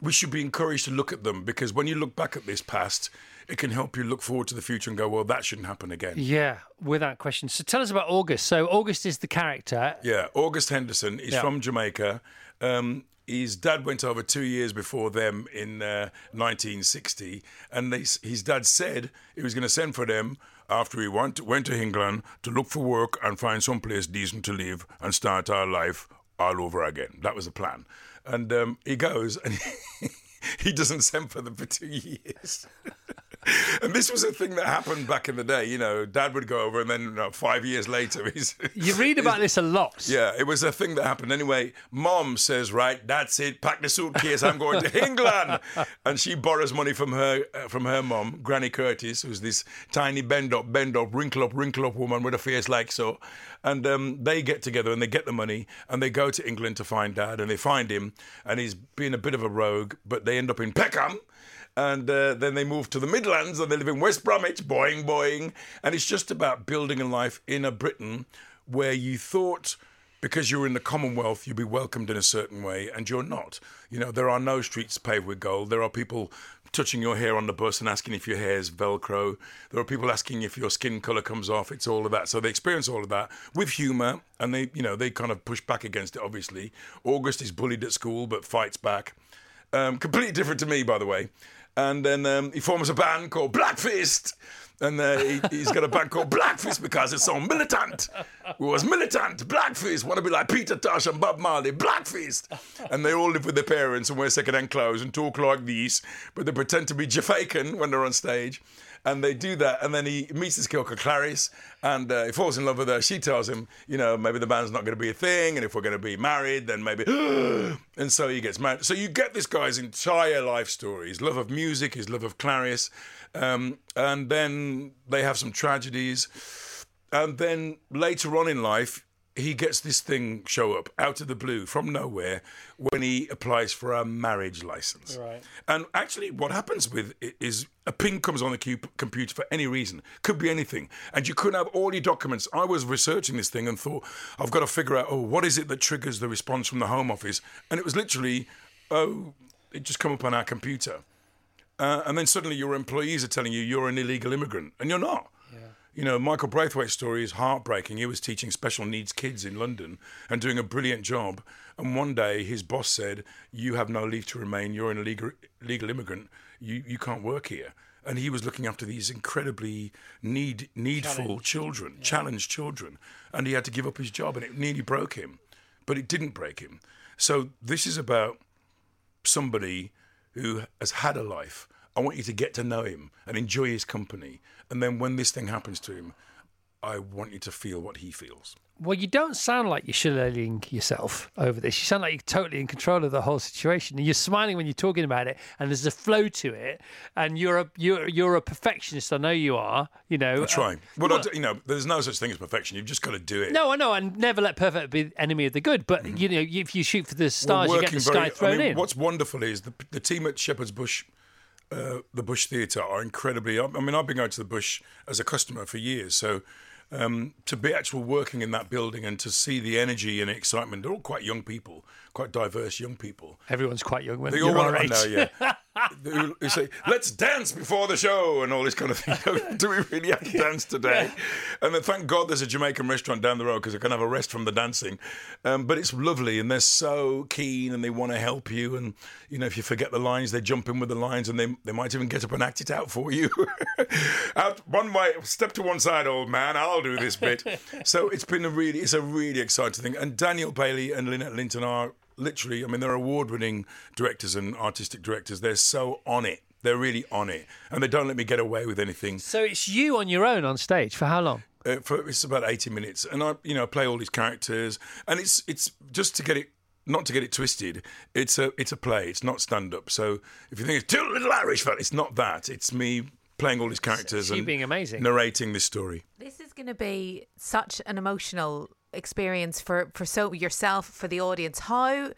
we should be encouraged to look at them because when you look back at this past, it can help you look forward to the future and go, well, that shouldn't happen again. Yeah, without question. So tell us about August. So August is the character. Yeah, August Henderson is Yeah. from Jamaica. Um, his dad went over two years before them in uh, 1960, and they, his dad said he was going to send for them after he went, went to England to look for work and find some place decent to live and start our life all over again. That was the plan. And um, he goes and he doesn't send for them for two years. and this was a thing that happened back in the day. You know, dad would go over and then you know, five years later, he's. You read about this a lot. Yeah, it was a thing that happened. Anyway, mom says, "Right, that's it. Pack the suitcase. I'm going to England." and she borrows money from her uh, from her mom, Granny Curtis, who's this tiny bend up, bend up, wrinkle up, wrinkle up woman with a face like so. And um, they get together and they get the money and they go to England to find dad and they find him and he's being a bit of a rogue, but they end up in Peckham and uh, then they move to the Midlands and they live in West Bromwich, boing, boing. And it's just about building a life in a Britain where you thought because you're in the Commonwealth, you'll be welcomed in a certain way, and you're not. You know, there are no streets paved with gold. There are people touching your hair on the bus and asking if your hair's Velcro. There are people asking if your skin color comes off. It's all of that. So they experience all of that with humor, and they, you know, they kind of push back against it. Obviously, August is bullied at school but fights back. Um, completely different to me, by the way. And then um, he forms a band called Black Fist. And uh, he, he's got a band called Black Fist because it's so militant. It was militant. Black Fist. Want to be like Peter Tosh and Bob Marley. Black Fist. And they all live with their parents and wear second-hand clothes and talk like these, but they pretend to be Jamaican when they're on stage. And they do that, and then he meets this girl called Clarice, and uh, he falls in love with her. She tells him, you know, maybe the band's not going to be a thing, and if we're going to be married, then maybe. and so he gets married. So you get this guy's entire life story: his love of music, his love of Clarice, um, and then they have some tragedies, and then later on in life, he gets this thing show up out of the blue from nowhere when he applies for a marriage license. Right. And actually, what happens with it is a ping comes on the computer for any reason, could be anything, and you couldn't have all your documents. I was researching this thing and thought, I've got to figure out, oh, what is it that triggers the response from the Home Office? And it was literally, oh, it just come up on our computer. Uh, and then suddenly your employees are telling you you're an illegal immigrant, and you're not. You know, Michael Braithwaite's story is heartbreaking. He was teaching special needs kids in London and doing a brilliant job. And one day his boss said, You have no leave to remain. You're an illegal, legal immigrant. You, you can't work here. And he was looking after these incredibly need, needful children, challenged children. And he had to give up his job and it nearly broke him. But it didn't break him. So this is about somebody who has had a life. I want you to get to know him and enjoy his company. And then when this thing happens to him, I want you to feel what he feels. Well, you don't sound like you're shilling yourself over this. You sound like you're totally in control of the whole situation, and you're smiling when you're talking about it. And there's a flow to it, and you're a you're you're a perfectionist. I know you are. You know, I try. Uh, well, I d you know, there's no such thing as perfection. You've just got to do it. No, I know, and never let perfect be the enemy of the good. But mm-hmm. you know, if you shoot for the stars, you get the sky very- thrown I mean, in. What's wonderful is the, the team at Shepherd's Bush, uh, the Bush Theatre, are incredibly. I mean, I've been going to the Bush as a customer for years, so. Um, to be actually working in that building and to see the energy and excitement, they're all quite young people, quite diverse young people. Everyone's quite young when They all want to know, yeah. they, they say, "Let's dance before the show" and all this kind of thing. Do we really have to dance today? And then, thank God, there's a Jamaican restaurant down the road because I can have a rest from the dancing. Um, but it's lovely, and they're so keen, and they want to help you. And you know, if you forget the lines, they jump in with the lines, and they they might even get up and act it out for you. out one way, step to one side, old man. I'll do this bit. so it's been a really, it's a really exciting thing. And Daniel Bailey and Lynette Linton are literally, I mean, they're award-winning directors and artistic directors. They're so on it. They're really on it, and they don't let me get away with anything. So it's you on your own on stage for how long? Uh, for it's about eighty minutes, and I, you know, play all these characters, and it's it's just to get it. Not to get it twisted, it's a it's a play. It's not stand up. So if you think it's too little Irish fella, it's not that. It's me playing all these characters you and being amazing. narrating this story. This is going to be such an emotional experience for for so yourself for the audience. How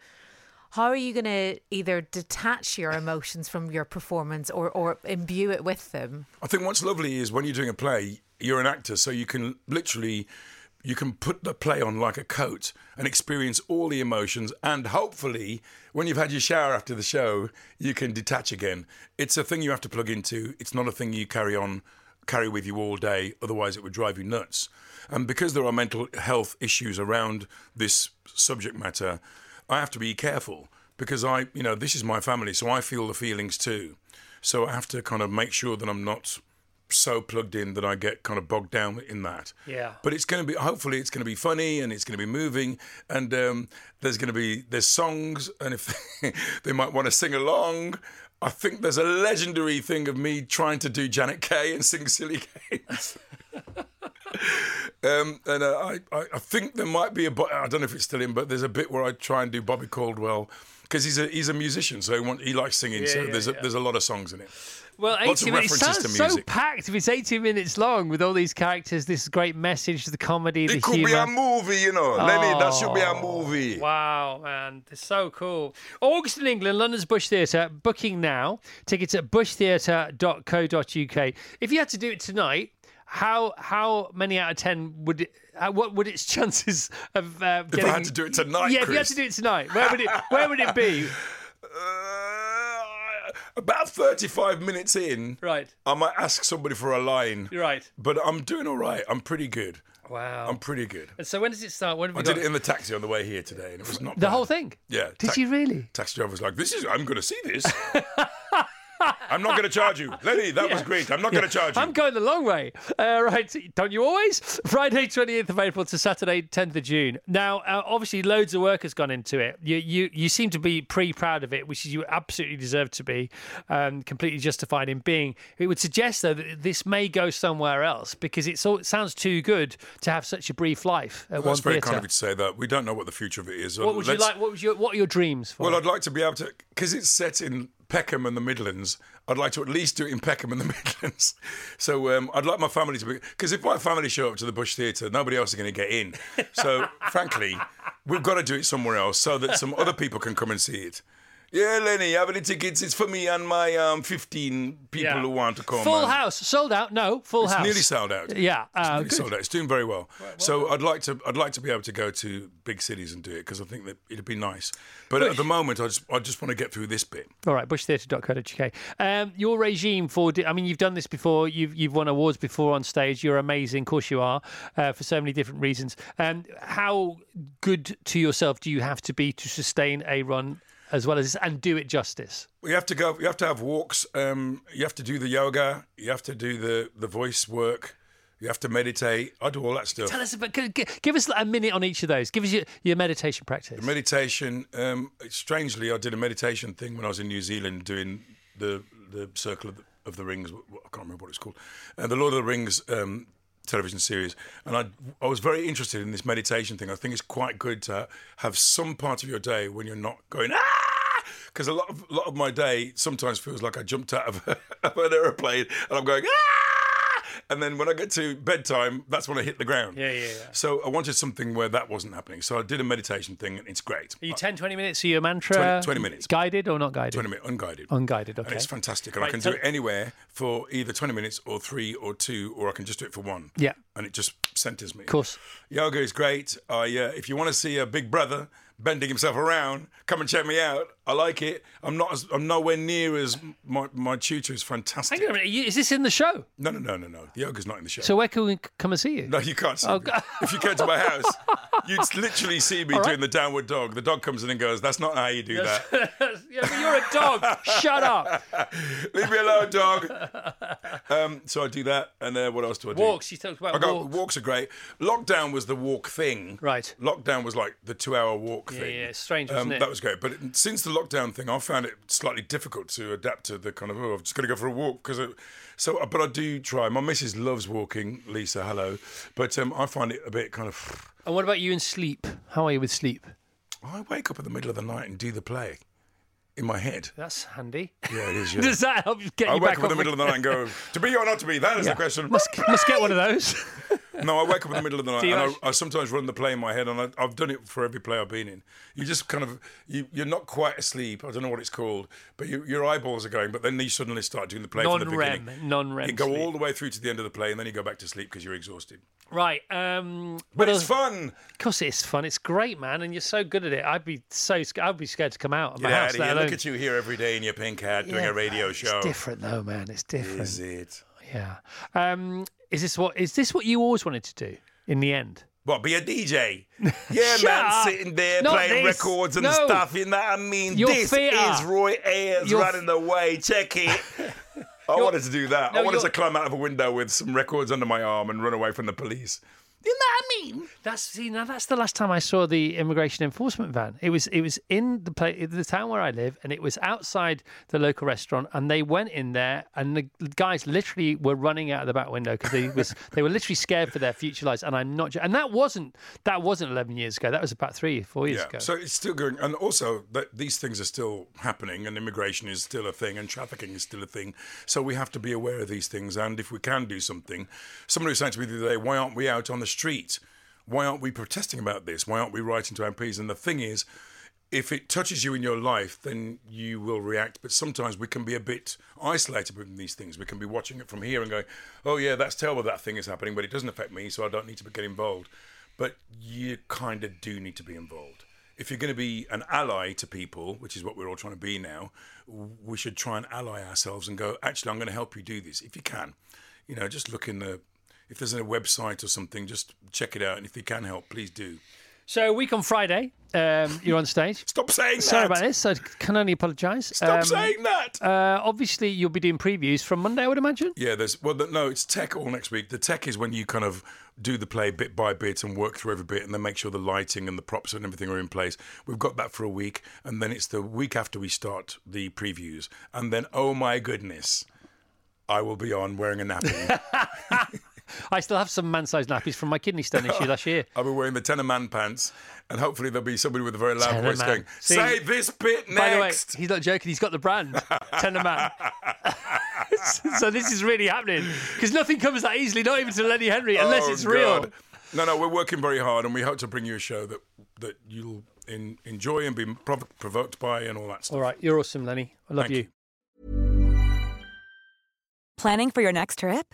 how are you going to either detach your emotions from your performance or or imbue it with them? I think what's lovely is when you're doing a play, you're an actor, so you can literally you can put the play on like a coat and experience all the emotions and hopefully when you've had your shower after the show, you can detach again. It's a thing you have to plug into. It's not a thing you carry on carry with you all day, otherwise it would drive you nuts. And because there are mental health issues around this subject matter, I have to be careful because I, you know, this is my family, so I feel the feelings too. So I have to kind of make sure that I'm not so plugged in that I get kind of bogged down in that. Yeah. But it's going to be hopefully it's going to be funny and it's going to be moving and um, there's going to be there's songs and if they might want to sing along. I think there's a legendary thing of me trying to do Janet Kay and sing Silly Games. Um, and uh, I, I, think there might be a, I don't know if it's still in, but there's a bit where I try and do Bobby Caldwell because he's a he's a musician, so he, want, he likes singing. so yeah, there's yeah. a, there's a lot of songs in it. Well, Lots of 80 minutes. It sounds to so packed. If it's 80 minutes long with all these characters, this great message, the comedy, the It could humor. be a movie, you know, Lenny. That should be a oh. movie. Wow, man, it's so cool. August in England, London's Bush Theatre, booking now. Tickets at bushtheatre.co.uk. If you had to do it tonight, how how many out of ten would it? Uh, what would its chances of uh, If I had to do it tonight, yeah, if you had to do it tonight, where would it? Where would it be? Uh, about 35 minutes in, Right. I might ask somebody for a line. You're right. But I'm doing all right. I'm pretty good. Wow. I'm pretty good. and so when does it start? When have I we did it in the taxi on the way here today, and it was not the bad. whole thing? Yeah. Did ta- you really? Taxi driver was like, "This is. I'm going to see this. I'm not going to charge you, Lenny. That was great. I'm not going to charge you." I'm going the long way. Uh, right, don't you always? Friday, 28th of April to Saturday, 10th of June. Now, uh, obviously, loads of work has gone into it. You you, you seem to be pretty proud of it, which you absolutely deserve to be, um, completely justified in being. It would suggest, though, that this may go somewhere else because it's all, it sounds too good to have such a brief life at Well, one that's very theatre. kind of you to say that. We don't know what the future of it is. What would you Let's- like? What was your What are your dreams for? Well, it? I'd like to be able to, because it's set in Peckham and the Midlands. I'd like to at least do it in Peckham and the Midlands. So um, I'd like my family to be, because if my family show up to the Bush Theatre, nobody else is going to get in. So frankly, we've got to do it somewhere else so that some other people can come and see it. Yeah, Lenny, how many tickets? It's for me and my um, 15 people Yeah. who want to come. Full house, sold out. No, full house. It's house. nearly sold out. Yeah, uh, Nearly good. sold out. It's doing very well. so I'd like to, I'd like to be able to go to big cities and do it because I think that it'd be nice. But at the moment, I just, I just want to get through this bit. All right, bushtheatre.co.uk. Um, your regime for, I mean, you've done this before. You've you've won awards before on stage. You're amazing, of course you are, uh, for so many different reasons. Um, how good to yourself do you have to be to sustain a run as well as this and do it justice? You have to go. You have to have walks. Um, you have to do the yoga. You have to do the the voice work. You have to meditate. I do all that stuff. Tell us about. Give us a minute on each of those. Give us your, your meditation practice. The Meditation. Um, strangely, I did a meditation thing when I was in New Zealand doing the the Circle of the, of the Rings. I can't remember what it's called. Uh, the Lord of the Rings um, television series, and I I was very interested in this meditation thing. I think it's quite good to have some part of your day when you're not going ah. Because a lot of lot of my day sometimes feels like I jumped out of, of an aeroplane and I'm going ah, and then when I get to bedtime, that's when I hit the ground. Yeah, yeah, yeah. So I wanted something where that wasn't happening. So I did a meditation thing, and it's great. Are you 10, 20 minutes? Are you a mantra? 20 20 minutes. Guided or not guided? 20 minutes unguided. Unguided, okay. And it's fantastic. And I can so- do it anywhere for either 20 minutes or three or two, or I can just do it for one. Yeah. And it just centers me. Of course. Yoga is great. I, uh, if you want to see a big brother bending himself around, come and check me out. I like it. I'm not. As, I'm nowhere near as my my tutor is fantastic. Hang on a minute. Is this in the show? No, no, no, no, no. The yoga's not in the show. So where can we come and see you? no, you can't see Oh, me. God. If you came to my house, you'd literally see me right. doing the downward dog. The dog comes in and goes, "That's not how you do that. yeah, but you're a dog. Shut up. Leave me alone, dog." Um, so I do that, and uh, what else do I do? Walks. You talked about I got walks. walks. are great. Lockdown was the walk thing. Right. Lockdown was like the two-hour walk thing. yeah, strange, Um? That was great. But it, since the lockdown thing, I found it slightly difficult to adapt to the kind of oh, I've just got to go for a walk because. So, but I do try. My missus loves walking. Lisa, hello. But um, I find it a bit kind of. And what about you and sleep? How are you with sleep? I wake up in the middle of the night and do the play in my head. That's handy. Yeah, it is. Yeah. Does that help you get I you wake back up in the middle of the night and go, to be or not to be? That is Yeah. the question. Must, must get one of those. No, I wake up in the middle of the night and actually- I, I sometimes run the play in my head, and I, I've done it for every play I've been in. You just kind of, you, you're not quite asleep. I don't know what it's called, but you, your eyeballs are going, but then you suddenly start doing the play from the Non-REM, beginning. non-REM You go sleep. all the way through to the end of the play, and then you go back to sleep because you're exhausted. right. Um, But what it's fun. Of course, it's fun. It's great, man, and you're so good at it. I'd be so. sc- I'd be scared to come out of my out house. let Look at you here every day in your pink hat doing Yeah, a radio show. It's different though, man. It's different. Is it? Yeah. Um, is this what? Is this what you always wanted to do in the end? What, be a DJ? Yeah, man, up. sitting there Not playing this. records and No. stuff. You know what I mean? Your this are- is Roy Ayers Your- running the way. Check it. I wanted to do that. No, I wanted to climb out of a window with some records under my arm and run away from the police. You know what I mean? That's see now. That's the last time I saw the immigration enforcement van. It was it was in the place, the town where I live, and it was outside the local restaurant. And they went in there, and the guys literally were running out of the back window because they was they were literally scared for their future lives. And I'm not. And that wasn't that wasn't 11 years ago. That was about three, four years Yeah. ago. So it's still going, and also that these things are still happening, and immigration is still a thing, and trafficking is still a thing. So we have to be aware of these things, and if we can do something, somebody was saying to me the other day, "Why aren't we out on the street? Why aren't we protesting about this? Why aren't we writing to MPs?" And the thing is. if it touches you in your life, then you will react. But sometimes we can be a bit isolated with these things. We can be watching it from here and going, "Oh yeah, that's terrible. That thing is happening, but it doesn't affect me, so I don't need to get involved." But you kind of do need to be involved. If you're going to be an ally to people, which is what we're all trying to be now, we should try and ally ourselves and go. Actually, I'm going to help you do this if you can. You know, just look in the. If there's a website or something, just check it out, and if you can help, please do. So, a week on Friday, um, you're on stage. Stop saying that. Sorry about this. I can only apologise. Stop saying that. Uh, obviously, you'll be doing previews from Monday, I would imagine. Yeah, there's well, no, it's tech all next week. The tech is when you kind of do the play bit by bit and work through every bit, and then make sure the lighting and the props and everything are in place. We've got that for a week, and then it's the week after we start the previews, and then oh my goodness, I will be on wearing a nappy. I still have some man-sized nappies from my kidney stone issue last year. I'll be wearing the TENA man pants, and hopefully there'll be somebody with a very loud Tenor voice man. going, See- "Say this bit next." By the way, he's not joking. He's got the brand, Tender Man. so this is really happening because nothing comes that easily, not even to Lenny Henry, unless Oh, it's real. God. No, no, we're working very hard, and we hope to bring you a show that that you'll in, enjoy and be prov- provoked by, and all that stuff. All right, you're awesome, Lenny. I love you. you. Planning for your next trip?